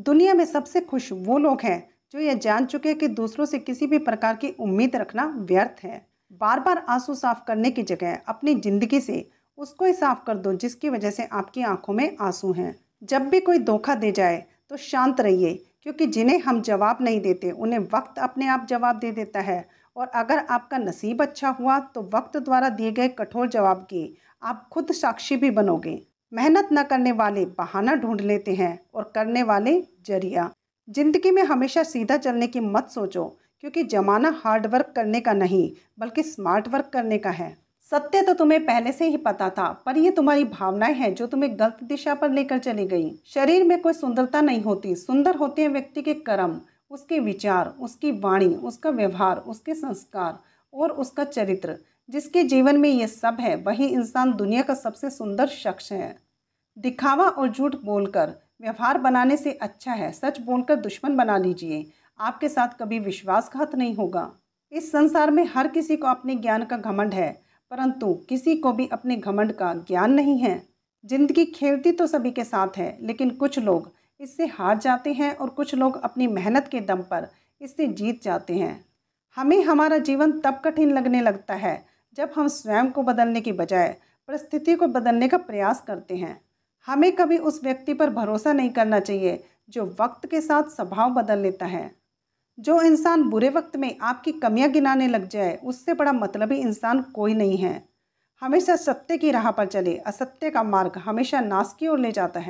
दुनिया में सबसे खुश वो लोग हैं जो ये जान चुके हैं कि दूसरों से किसी भी प्रकार की उम्मीद रखना व्यर्थ है। बार बार आँसू साफ़ करने की जगह अपनी ज़िंदगी से उसको ही साफ़ कर दो जिसकी वजह से आपकी आँखों में आँसू हैं। जब भी कोई धोखा दे जाए तो शांत रहिए, क्योंकि जिन्हें हम जवाब नहीं देते, उन्हें वक्त अपने आप जवाब दे देता है। और अगर आपका नसीब अच्छा हुआ तो वक्त द्वारा दिए गए कठोर जवाब की आप खुद साक्षी भी बनोगे। मेहनत न करने वाले बहाना ढूंढ लेते हैं और करने वाले ज़रिया। ज़िंदगी में हमेशा सीधा चलने की मत सोचो, क्योंकि ज़माना हार्ड वर्क करने का नहीं, बल्कि स्मार्ट वर्क करने का है। सत्य तो तुम्हें पहले से ही पता था, पर ये तुम्हारी भावनाएँ हैं जो तुम्हें गलत दिशा पर लेकर चली गई। शरीर में कोई सुंदरता नहीं होती, सुंदर होते हैं व्यक्ति के कर्म, उसके विचार, उसकी वाणी, उसका व्यवहार, उसके संस्कार और उसका चरित्र, जिसके जीवन में ये सब है, वही इंसान दुनिया का सबसे सुंदर शख्स है। दिखावा और झूठ बोलकर व्यवहार बनाने से अच्छा है। सच बोलकर दुश्मन बना लीजिए। आपके साथ कभी विश्वासघात नहीं होगा। इस संसार में हर किसी को अपने ज्ञान का घमंड है, परंतु किसी को भी अपने घमंड का ज्ञान नहीं है। ज़िंदगी खेलती तो सभी के साथ है, लेकिन कुछ लोग इससे हार जाते हैं और कुछ लोग अपनी मेहनत के दम पर इससे जीत जाते हैं। हमें हमारा जीवन तब कठिन लगने लगता है जब हम स्वयं को बदलने की बजाय परिस्थिति को बदलने का प्रयास करते हैं। हमें कभी उस व्यक्ति पर भरोसा नहीं करना चाहिए जो वक्त के साथ स्वभाव बदल लेता है। जो इंसान बुरे वक्त में आपकी कमियाँ गिनाने लग जाए, उससे बड़ा मतलबी इंसान कोई नहीं है। हमेशा सत्य की राह पर चले, असत्य का मार्ग हमेशा नाश की ओर ले जाता है।